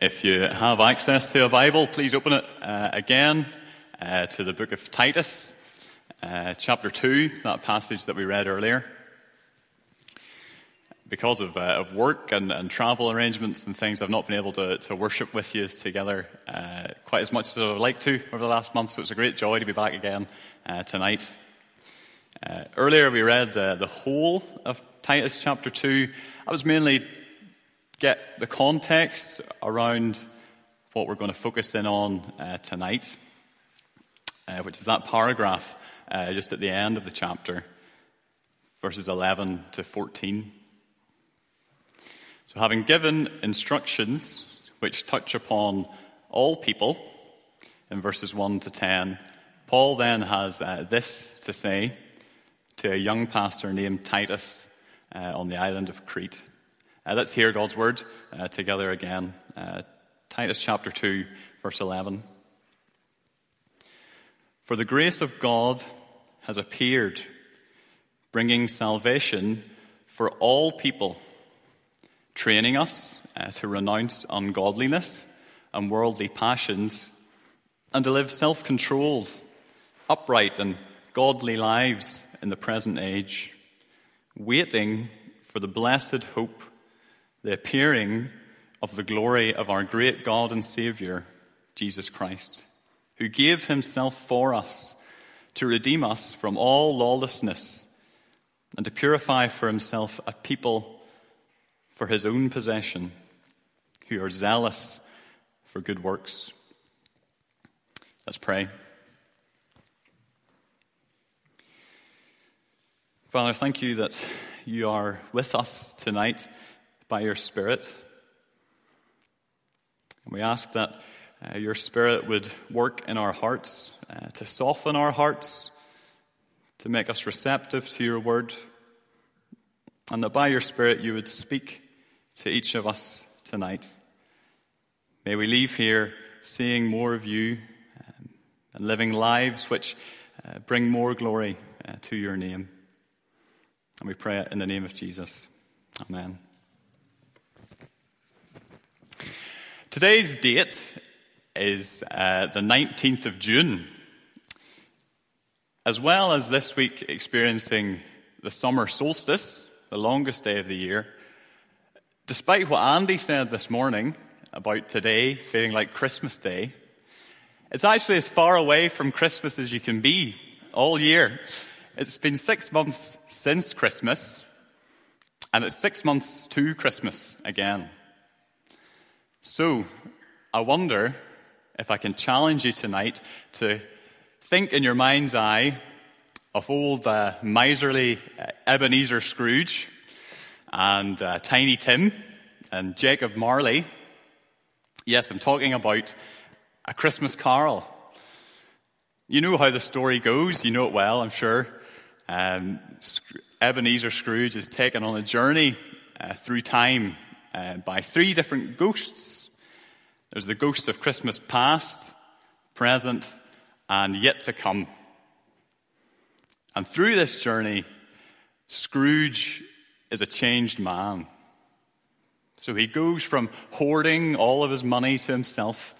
If you have access to a Bible, please open it uh, again uh, to the book of Titus, uh, chapter 2, that passage that we read earlier. Because of, uh, of work and, and, travel arrangements and things, I've not been able to, to worship with you together uh, quite as much as I would like to over the last month, so it's a great joy to be back again uh, tonight. earlier, we read the whole of Titus chapter 2. I was mainly get the context around what we're going to focus in on uh, tonight, uh, which is that paragraph uh, just at the end of the chapter, verses 11 to 14. So, having given instructions which touch upon all people in verses 1 to 10, Paul then has uh, this to say to a young pastor named Titus uh, on the island of Crete. Uh, let's hear God's word uh, together again. Uh, Titus chapter 2, verse 11. For the grace of God has appeared, bringing salvation for all people, training us uh, to renounce ungodliness and worldly passions, and to live self controlled, upright, and godly lives in the present age, waiting for the blessed hope the appearing of the glory of our great God and Savior, Jesus Christ, who gave himself for us to redeem us from all lawlessness and to purify for himself a people for his own possession who are zealous for good works. Let's pray. Father, thank you that you are with us tonight by your Spirit. And we ask that uh, your Spirit would work in our hearts, uh, to soften our hearts, to make us receptive to your word, and that by your Spirit you would speak to each of us tonight. May we leave here seeing more of you um, and living lives which uh, bring more glory uh, to your name. And we pray it in the name of Jesus. Amen. Today's date is uh, the 19th of June. As well as this week experiencing the summer solstice, the longest day of the year, despite what Andy said this morning about today feeling like Christmas Day, it's actually as far away from Christmas as you can be all year. It's been six months since Christmas, and it's six months to Christmas again. So, I wonder if I can challenge you tonight to think in your mind's eye of old uh, miserly uh, Ebenezer Scrooge and uh, Tiny Tim and Jacob Marley. Yes, I'm talking about a Christmas carol. You know how the story goes, you know it well, I'm sure. Um, Ebenezer Scrooge is taken on a journey uh, through time uh, by three different ghosts. There's the ghost of Christmas past, present, and yet to come. And through this journey, Scrooge is a changed man. So he goes from hoarding all of his money to himself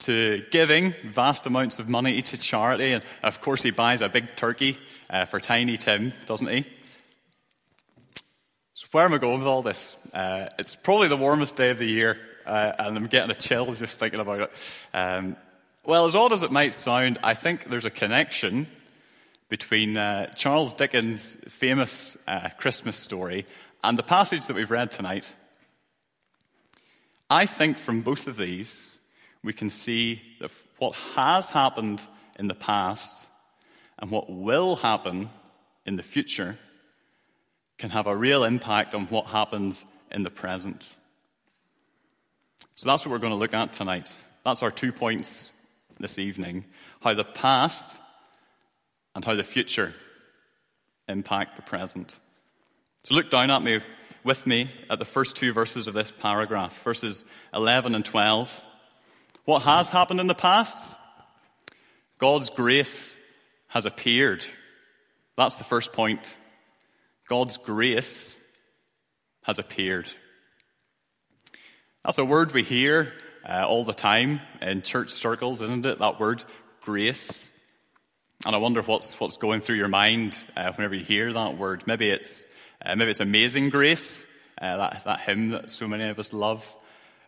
to giving vast amounts of money to charity. And of course, he buys a big turkey uh, for Tiny Tim, doesn't he? So, where am I going with all this? Uh, it's probably the warmest day of the year, uh, and I'm getting a chill just thinking about it. Um, well, as odd as it might sound, I think there's a connection between uh, Charles Dickens' famous uh, Christmas story and the passage that we've read tonight. I think from both of these, we can see that what has happened in the past and what will happen in the future can have a real impact on what happens in the present. So that's what we're going to look at tonight. That's our two points this evening how the past and how the future impact the present. So look down at me with me at the first two verses of this paragraph, verses 11 and 12. What has happened in the past? God's grace has appeared. That's the first point. God's grace has appeared. That's a word we hear uh, all the time in church circles, isn't it? That word, grace. And I wonder what's, what's going through your mind uh, whenever you hear that word. Maybe it's, uh, maybe it's amazing grace, uh, that, that hymn that so many of us love.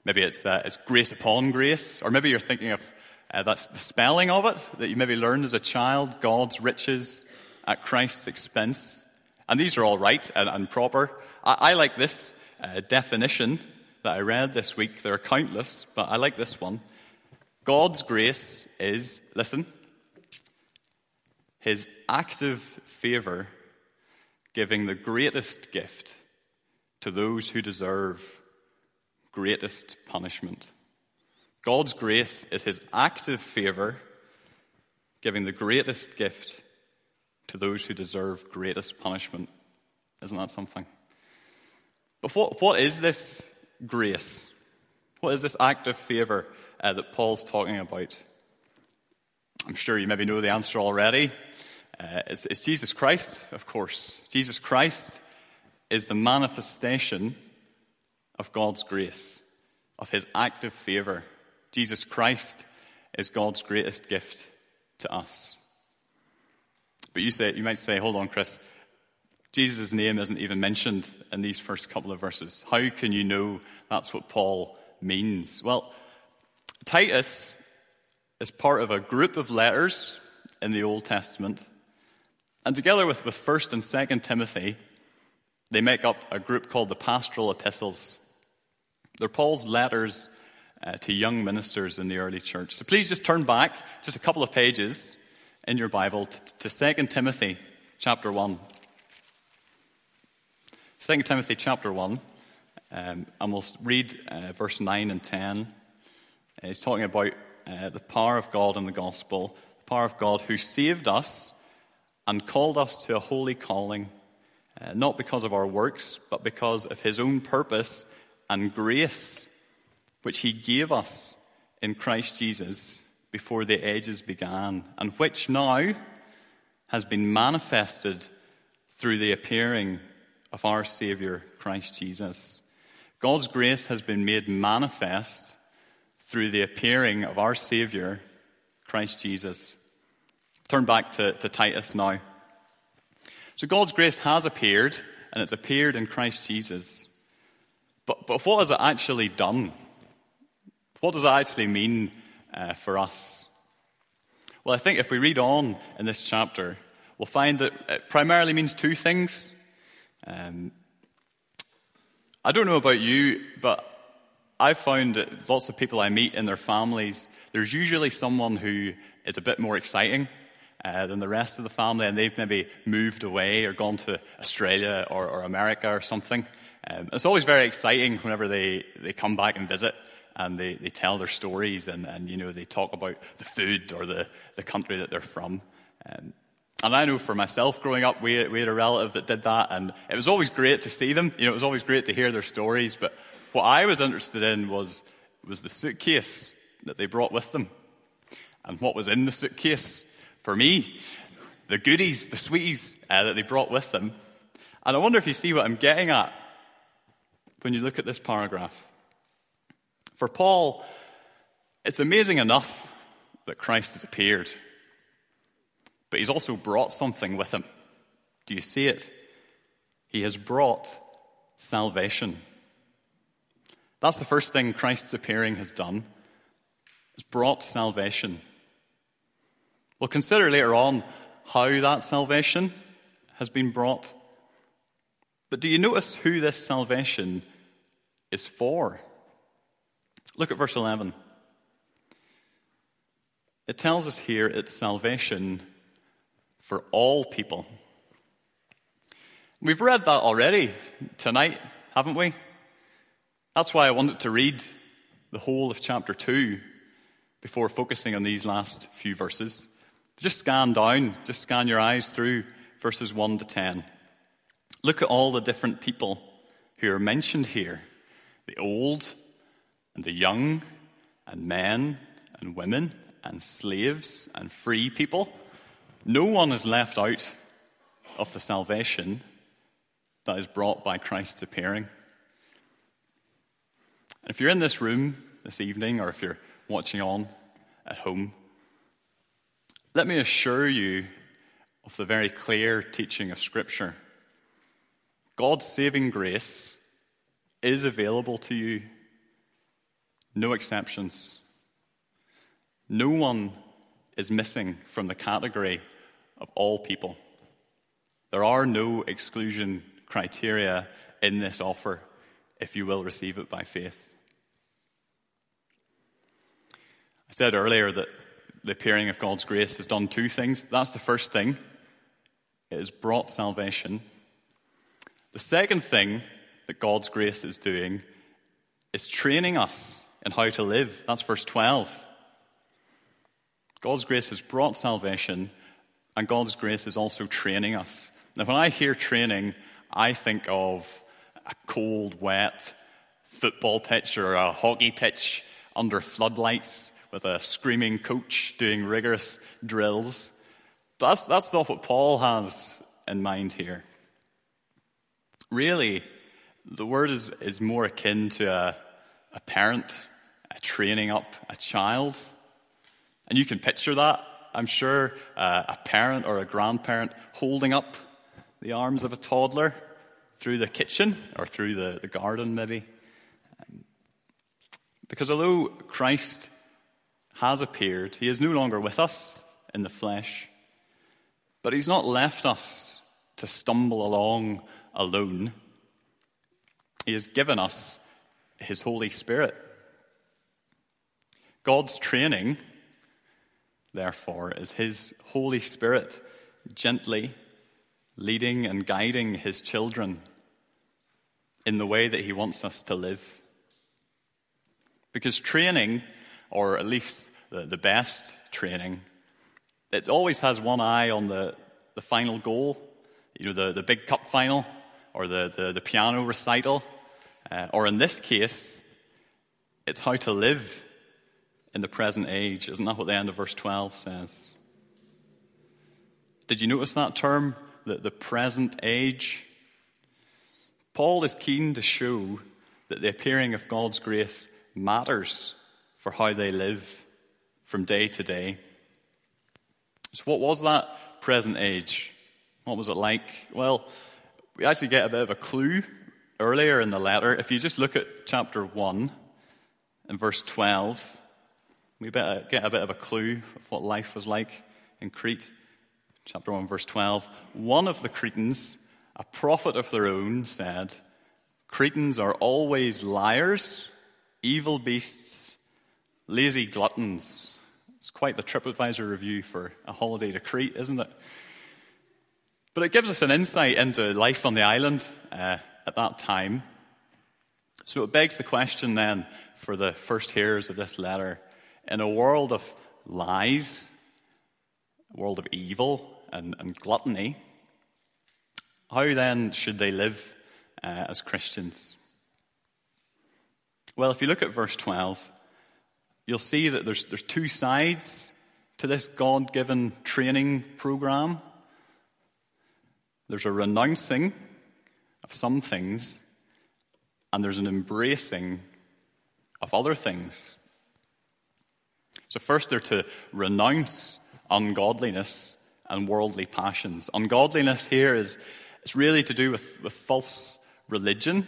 Maybe it's, uh, it's grace upon grace. Or maybe you're thinking of uh, that's the spelling of it that you maybe learned as a child God's riches at Christ's expense. And these are all right and, and proper. I, I, like this uh, definition that I read this week. There are countless, but I like this one. God's grace is, listen, his active favor giving the greatest gift to those who deserve greatest punishment. God's grace is his active favor giving the greatest gift to those who deserve greatest punishment. Isn't that something? But what, what is this grace? What is this act of favor uh, that Paul's talking about? I'm sure you maybe know the answer already. Uh, it's, it's Jesus Christ, of course. Jesus Christ is the manifestation of God's grace, of his active favor. Jesus Christ is God's greatest gift to us. But you say, you might say, hold on, Chris. Jesus' name isn't even mentioned in these first couple of verses. How can you know that's what Paul means? Well, Titus is part of a group of letters in the Old Testament. And together with, with 1st and 2nd Timothy, they make up a group called the Pastoral Epistles. They're Paul's letters uh, to young ministers in the early church. So please just turn back just a couple of pages in your Bible to, to 2 Timothy chapter 1. 2 Timothy chapter 1, um, and we'll read uh, verse 9 and 10. Uh, he's talking about uh, the power of God in the gospel, the power of God who saved us and called us to a holy calling, uh, not because of our works, but because of his own purpose and grace, which he gave us in Christ Jesus before the ages began, and which now has been manifested through the appearing of our Saviour, Christ Jesus. God's grace has been made manifest through the appearing of our Saviour, Christ Jesus. Turn back to, to Titus now. So God's grace has appeared, and it's appeared in Christ Jesus. But, but what has it actually done? What does it actually mean uh, for us? Well, I think if we read on in this chapter, we'll find that it primarily means two things. Um, I don't know about you, but I've found that lots of people I meet in their families, there's usually someone who is a bit more exciting uh, than the rest of the family, and they've maybe moved away or gone to Australia or, or America or something. Um, it's always very exciting whenever they, they come back and visit and they, they tell their stories and, and, you know, they talk about the food or the, the country that they're from. Um, and I know for myself growing up, we, we had a relative that did that, and it was always great to see them. You know, it was always great to hear their stories. But what I was interested in was, was the suitcase that they brought with them. And what was in the suitcase for me, the goodies, the sweeties uh, that they brought with them. And I wonder if you see what I'm getting at when you look at this paragraph. For Paul, it's amazing enough that Christ has appeared but he's also brought something with him. Do you see it? He has brought salvation. That's the first thing Christ's appearing has done. It's brought salvation. We'll consider later on how that salvation has been brought. But do you notice who this salvation is for? Look at verse 11. It tells us here it's salvation for all people. We've read that already tonight, haven't we? That's why I wanted to read the whole of chapter 2 before focusing on these last few verses. Just scan down, just scan your eyes through verses 1 to 10. Look at all the different people who are mentioned here the old and the young, and men and women, and slaves and free people no one is left out of the salvation that is brought by Christ's appearing. And if you're in this room this evening or if you're watching on at home, let me assure you of the very clear teaching of Scripture. God's saving grace is available to you, no exceptions. No one is missing from the category of all people. There are no exclusion criteria in this offer if you will receive it by faith. I said earlier that the appearing of God's grace has done two things. That's the first thing, it has brought salvation. The second thing that God's grace is doing is training us in how to live. That's verse 12. God's grace has brought salvation, and God's grace is also training us. Now, when I hear training, I think of a cold, wet football pitch or a hockey pitch under floodlights with a screaming coach doing rigorous drills. But that's, that's not what Paul has in mind here. Really, the word is, is more akin to a, a parent training up a child. And you can picture that, I'm sure, uh, a parent or a grandparent holding up the arms of a toddler through the kitchen or through the, the garden, maybe. Um, because although Christ has appeared, he is no longer with us in the flesh, but he's not left us to stumble along alone. He has given us his Holy Spirit. God's training, therefore, is his Holy Spirit gently leading and guiding his children in the way that he wants us to live. Because training, or at least the, the best training, it always has one eye on the, the final goal, you know, the, the big cup final or the, the, the piano recital. Uh, or in this case, it's how to live in the present age. Isn't that what the end of verse 12 says? Did you notice that term, the, the present age? Paul is keen to show that the appearing of God's grace matters for how they live from day to day. So, what was that present age? What was it like? Well, we actually get a bit of a clue earlier in the letter. If you just look at chapter 1 and verse 12, we better get a bit of a clue of what life was like in Crete. Chapter 1, verse 12. One of the Cretans a prophet of their own said, Cretans are always liars, evil beasts, lazy gluttons. It's quite the TripAdvisor review for a holiday to Crete, isn't it? But it gives us an insight into life on the island uh, at that time. So it begs the question then for the first hearers of this letter in a world of lies, a world of evil and, and gluttony, how then should they live uh, as Christians? Well, if you look at verse 12, you'll see that there's, there's two sides to this God given training program. There's a renouncing of some things, and there's an embracing of other things. So, first, they're to renounce ungodliness and worldly passions. Ungodliness here is it's really to do with, with false religion,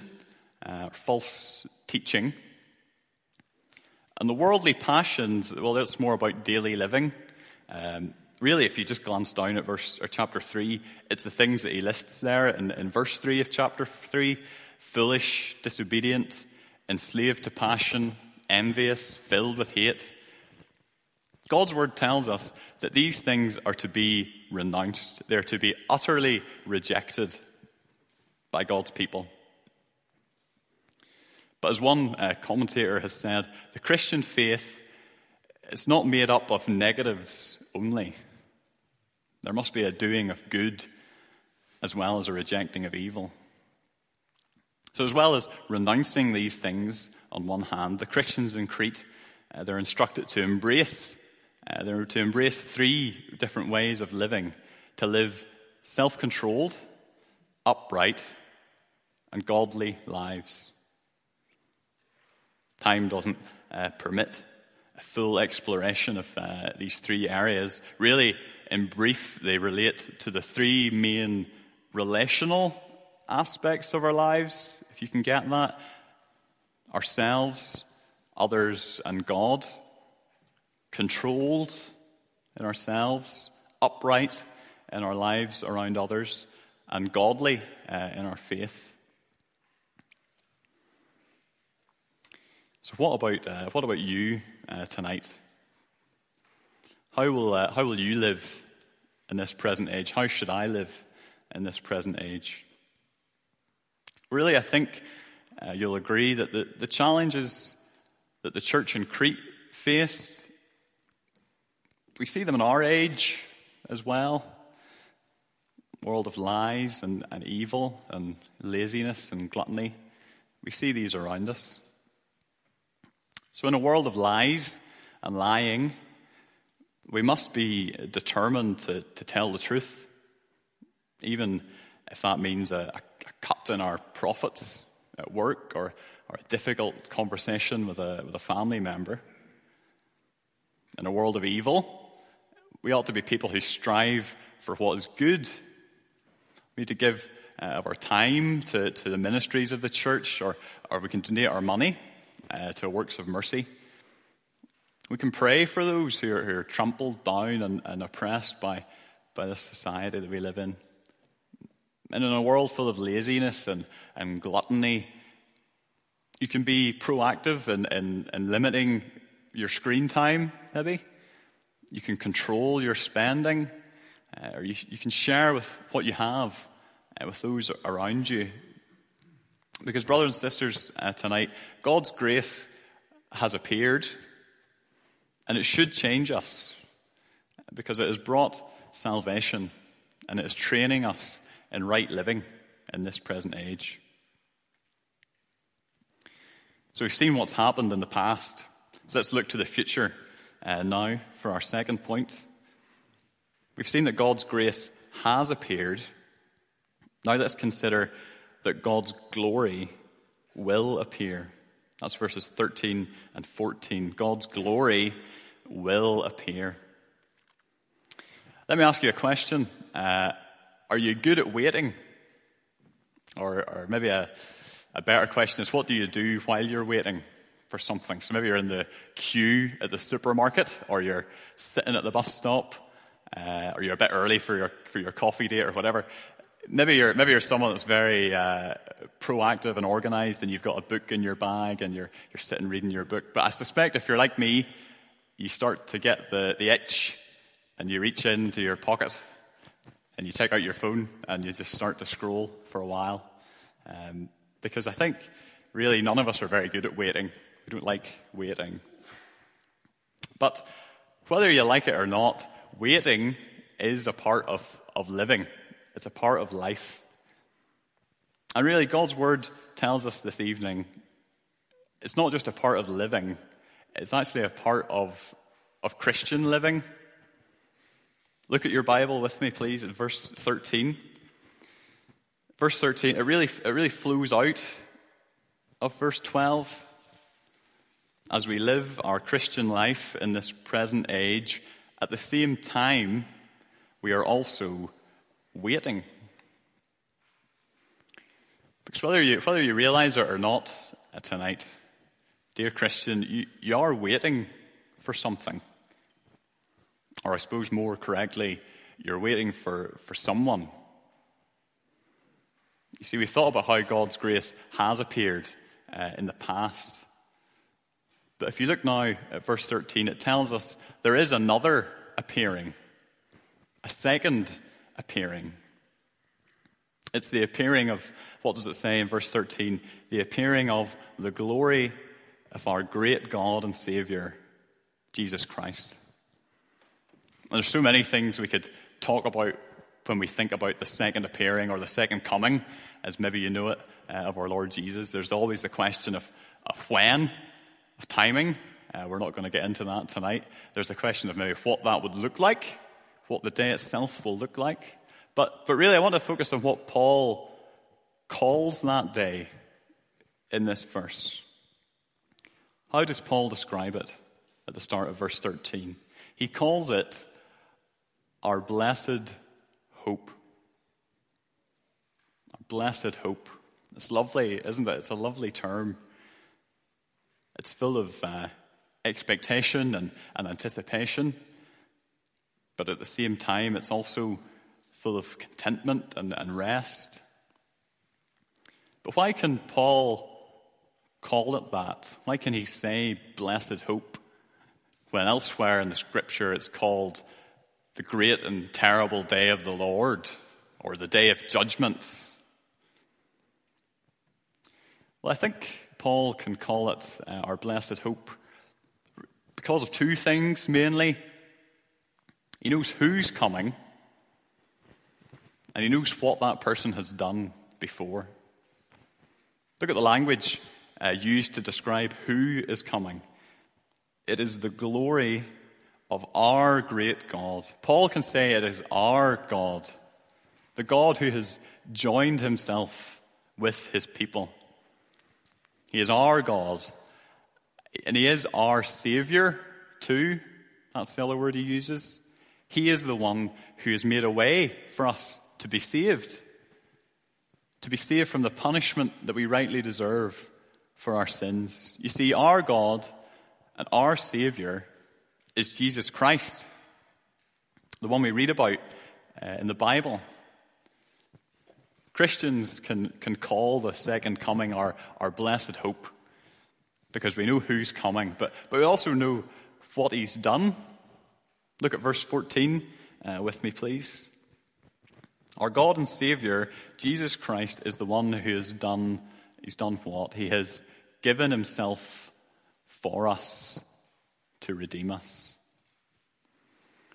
uh, false teaching. And the worldly passions, well, that's more about daily living. Um, really, if you just glance down at verse or chapter three, it's the things that he lists there in, in verse three of chapter three: foolish, disobedient, enslaved to passion, envious, filled with hate. God's word tells us that these things are to be renounced, they're to be utterly rejected by God's people. But as one uh, commentator has said, the Christian faith is not made up of negatives only. There must be a doing of good as well as a rejecting of evil. So, as well as renouncing these things on one hand, the Christians in Crete, uh, they're instructed to embrace uh, they're to embrace three different ways of living to live self controlled, upright, and godly lives. Time doesn't uh, permit a full exploration of uh, these three areas. Really, in brief, they relate to the three main relational aspects of our lives, if you can get that ourselves, others, and God, controlled in ourselves, upright in our lives around others, and godly uh, in our faith. So, what about, uh, what about you uh, tonight? How will, uh, how will you live in this present age? How should I live in this present age? Really, I think uh, you'll agree that the, the challenges that the church in Crete faced, we see them in our age as well. World of lies and, and evil and laziness and gluttony. We see these around us. So, in a world of lies and lying, we must be determined to, to tell the truth, even if that means a, a cut in our profits at work or, or a difficult conversation with a, with a family member. In a world of evil, we ought to be people who strive for what is good. We need to give uh, of our time to, to the ministries of the church, or, or we can donate our money uh, to works of mercy. We can pray for those who are, who are trampled down and, and oppressed by, by the society that we live in. And in a world full of laziness and, and gluttony, you can be proactive in, in, in limiting your screen time, maybe. You can control your spending, uh, or you, you, can share with what you have uh, with those around you. Because, brothers and sisters, uh, tonight, God's grace has appeared, and it should change us because it has brought salvation and it is training us in right living in this present age. So we've seen what's happened in the past. So let's look to the future uh, now for our second point. We've seen that God's grace has appeared. Now let's consider that God's glory will appear. That's verses 13 and 14. God's glory will appear. Let me ask you a question. Uh, are you good at waiting? Or, or maybe a, a better question is what do you do while you're waiting for something? So maybe you're in the queue at the supermarket, or you're sitting at the bus stop, uh, or you're a bit early for your, for your coffee date or whatever. Maybe you're, maybe you're someone that's very uh, proactive and organized, and you've got a book in your bag and you're, you're sitting reading your book. But I suspect if you're like me, you start to get the, the itch and you reach into your pocket and you take out your phone and you just start to scroll for a while. Um, because I think really none of us are very good at waiting. We don't like waiting. But whether you like it or not, waiting is a part of, of living, it's a part of life. And really, God's word tells us this evening it's not just a part of living, it's actually a part of, of Christian living. Look at your Bible with me, please, at verse 13. Verse 13, it really, it really flows out of verse 12. As we live our Christian life in this present age, at the same time, we are also waiting. Because whether you, whether you realize it or not uh, tonight, dear Christian, you, you are waiting for something. Or I suppose more correctly, you're waiting for, for someone. You see, we thought about how God's grace has appeared uh, in the past. But if you look now at verse 13, it tells us there is another appearing, a second appearing. It's the appearing of, what does it say in verse 13? The appearing of the glory of our great God and Savior, Jesus Christ. There's so many things we could talk about when we think about the second appearing or the second coming, as maybe you know it, uh, of our Lord Jesus. There's always the question of, of when, of timing. Uh, we're not going to get into that tonight. There's a question of maybe what that would look like, what the day itself will look like. But, but really, I want to focus on what Paul calls that day in this verse. How does Paul describe it at the start of verse 13? He calls it our blessed hope. Our blessed hope. It's lovely, isn't it? It's a lovely term. It's full of uh, expectation and, and anticipation, but at the same time, it's also full of contentment and, and rest. But why can Paul call it that? Why can he say blessed hope when elsewhere in the scripture it's called the great and terrible day of the Lord or the day of judgment? Well, I think Paul can call it uh, our blessed hope because of two things mainly. He knows who's coming and he knows what that person has done before. Look at the language uh, used to describe who is coming. It is the glory of our great God. Paul can say it is our God, the God who has joined himself with his people. He is our God, and he is our Savior too. That's the other word he uses. He is the one who has made a way for us to be saved, to be saved from the punishment that we rightly deserve for our sins. You see, our God and our Savior is Jesus Christ, the one we read about uh, in the Bible. Christians can, can call the second coming our, our blessed hope because we know who's coming, but, but we also know what he's done. Look at verse 14 uh, with me, please. Our God and Savior, Jesus Christ, is the one who has done, he's done what? He has given himself for us to redeem us.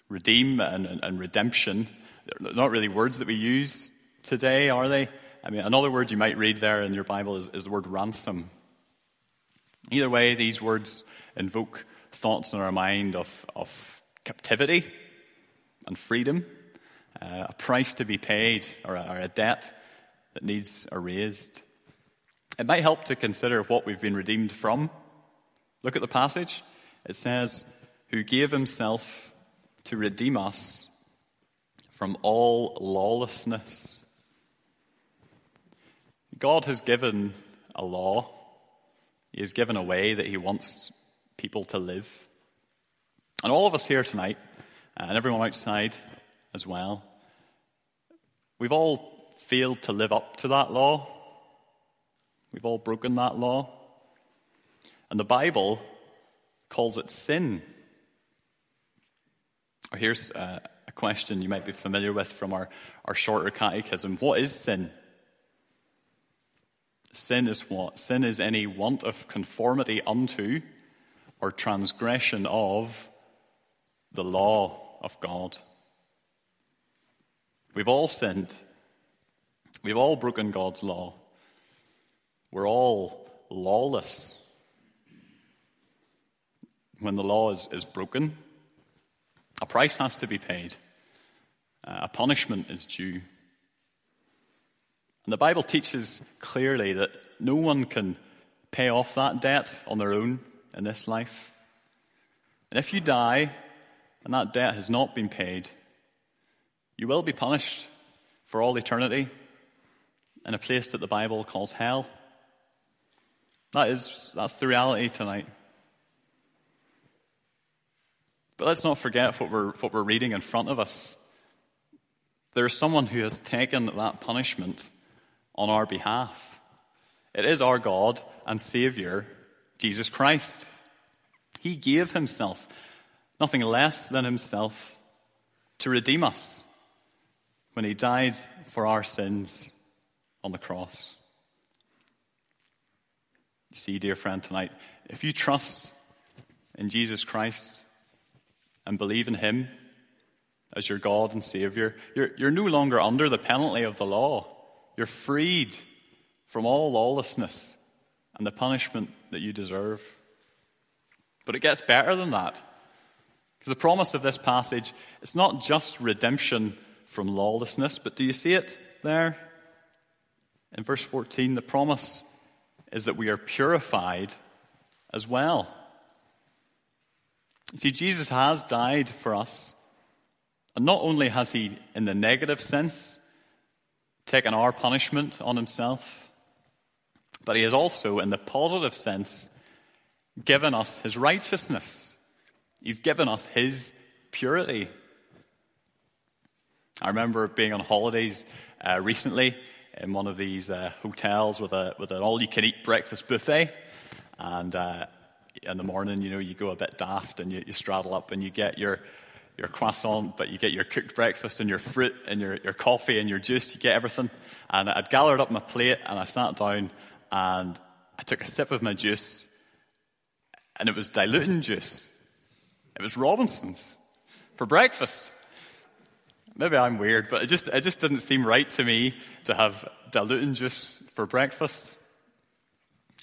Redeem and, and, and redemption, they're not really words that we use today, are they? I mean, another word you might read there in your Bible is, is the word ransom. Either way, these words invoke thoughts in our mind of, of captivity and freedom uh, a price to be paid or a, or a debt that needs erased. It might help to consider what we've been redeemed from. Look at the passage. It says, Who gave himself to redeem us from all lawlessness. God has given a law, He has given a way that He wants people to live. And all of us here tonight, uh, and everyone outside, as well. We've all failed to live up to that law. We've all broken that law. And the Bible calls it sin. Or here's a, a question you might be familiar with from our, our shorter catechism What is sin? Sin is what? Sin is any want of conformity unto or transgression of the law of God. We've all sinned. We've all broken God's law. We're all lawless. When the law is, is broken, a price has to be paid, uh, a punishment is due. And the Bible teaches clearly that no one can pay off that debt on their own in this life. And if you die and that debt has not been paid, you will be punished for all eternity in a place that the Bible calls hell. That is, that's the reality tonight. But let's not forget what we're, what we're reading in front of us. There's someone who has taken that punishment on our behalf. It is our God and Savior, Jesus Christ. He gave Himself, nothing less than Himself, to redeem us when he died for our sins on the cross. You see, dear friend, tonight, if you trust in Jesus Christ and believe in him as your God and Savior, you're, you're no longer under the penalty of the law. You're freed from all lawlessness and the punishment that you deserve. But it gets better than that. Because the promise of this passage, it's not just redemption from lawlessness. But do you see it there? In verse 14, the promise is that we are purified as well. You see, Jesus has died for us. And not only has he, in the negative sense, taken our punishment on himself, but he has also, in the positive sense, given us his righteousness. He's given us his purity. I remember being on holidays uh, recently in one of these uh, hotels with, a, with an all you can eat breakfast buffet. And uh, in the morning, you know, you go a bit daft and you, you straddle up and you get your, your croissant, but you get your cooked breakfast and your fruit and your, your coffee and your juice. You get everything. And I'd gathered up my plate and I sat down and I took a sip of my juice and it was diluting juice. It was Robinson's for breakfast. Maybe I'm weird, but it just, it just didn't seem right to me to have diluting juice for breakfast.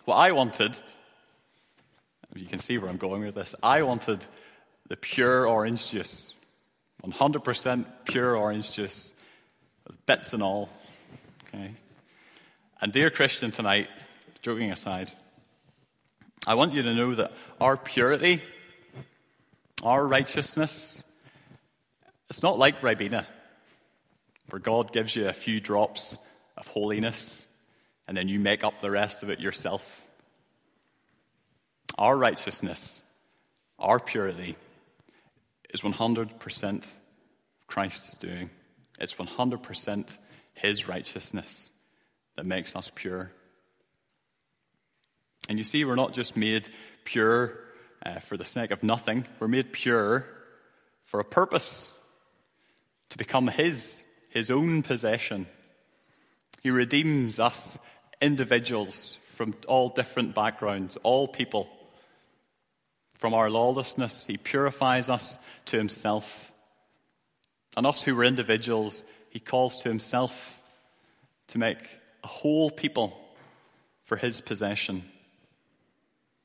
What I wanted you can see where I'm going with this. I wanted the pure orange juice, 100% pure orange juice, with bits and all. Okay? And, dear Christian, tonight, joking aside, I want you to know that our purity, our righteousness, it's not like Ribena, where God gives you a few drops of holiness and then you make up the rest of it yourself. Our righteousness, our purity, is 100% Christ's doing. It's 100% His righteousness that makes us pure. And you see, we're not just made pure uh, for the sake of nothing, we're made pure for a purpose to become His, His own possession. He redeems us, individuals from all different backgrounds, all people from our lawlessness. He purifies us to himself. And us who were individuals, he calls to himself to make a whole people for his possession.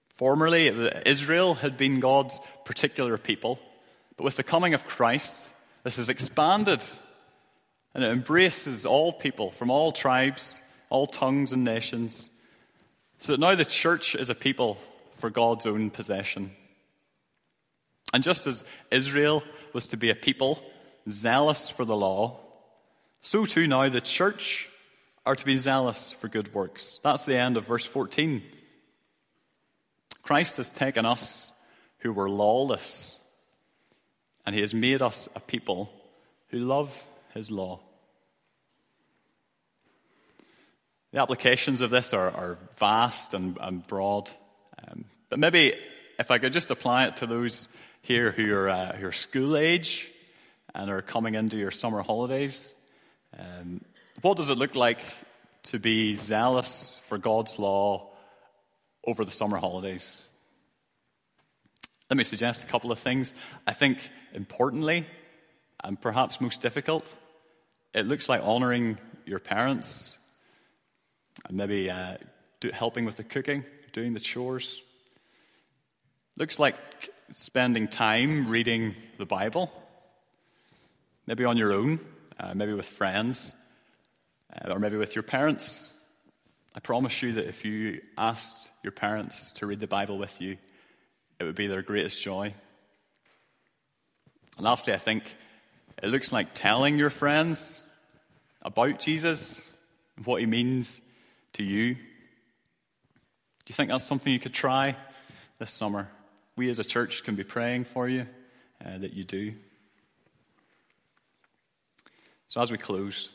Formerly, Israel had been God's particular people, but with the coming of Christ, this has expanded and it embraces all people from all tribes, all tongues and nations. So that now the church is a people for God's own possession. And just as Israel was to be a people zealous for the law, so too now the church are to be zealous for good works. That's the end of verse 14. Christ has taken us who were lawless, and he has made us a people who love his law. The applications of this are, are vast and, and broad, um, but maybe if I could just apply it to those here who are, uh, who are school age and are coming into your summer holidays. Um, what does it look like to be zealous for God's law over the summer holidays? Let me suggest a couple of things. I think, importantly, and perhaps most difficult, it looks like honoring your parents and maybe uh, do, helping with the cooking, doing the chores. Looks like spending time reading the Bible, maybe on your own, uh, maybe with friends, uh, or maybe with your parents. I promise you that if you asked your parents to read the Bible with you, it would be their greatest joy. And lastly, I think it looks like telling your friends about Jesus and what he means to you. Do you think that's something you could try this summer? We as a church can be praying for you uh, that you do. So, as we close,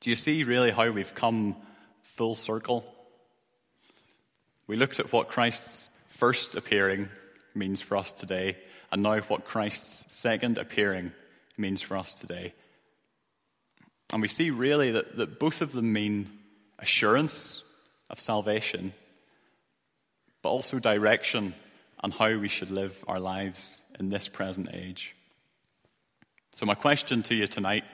do you see really how we've come full circle? We looked at what Christ's first appearing means for us today, and now what Christ's second appearing means for us today. And we see really that, that both of them mean assurance of salvation, but also direction and how we should live our lives in this present age. So, my question to you tonight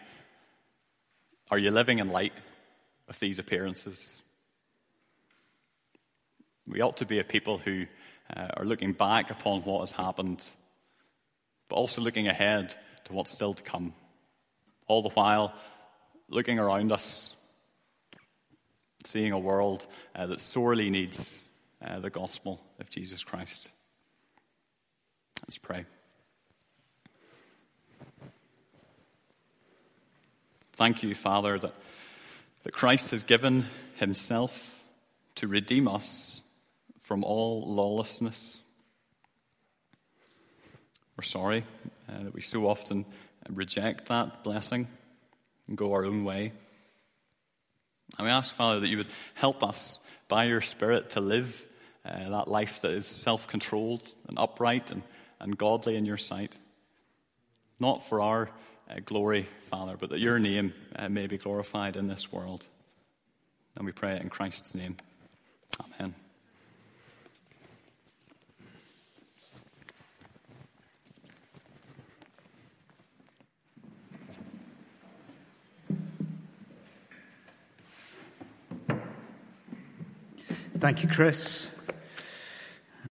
are you living in light of these appearances? We ought to be a people who uh, are looking back upon what has happened, but also looking ahead to what's still to come. All the while, looking around us, seeing a world uh, that sorely needs uh, the gospel of Jesus Christ. Let's pray. Thank you, Father, that, that Christ has given himself to redeem us from all lawlessness. We're sorry uh, that we so often reject that blessing and go our own way. And we ask, Father, that you would help us by your Spirit to live uh, that life that is self controlled and upright and, and godly in your sight. Not for our uh, glory, Father, but that your name uh, may be glorified in this world. And we pray it in Christ's name. Amen. Thank you, Chris.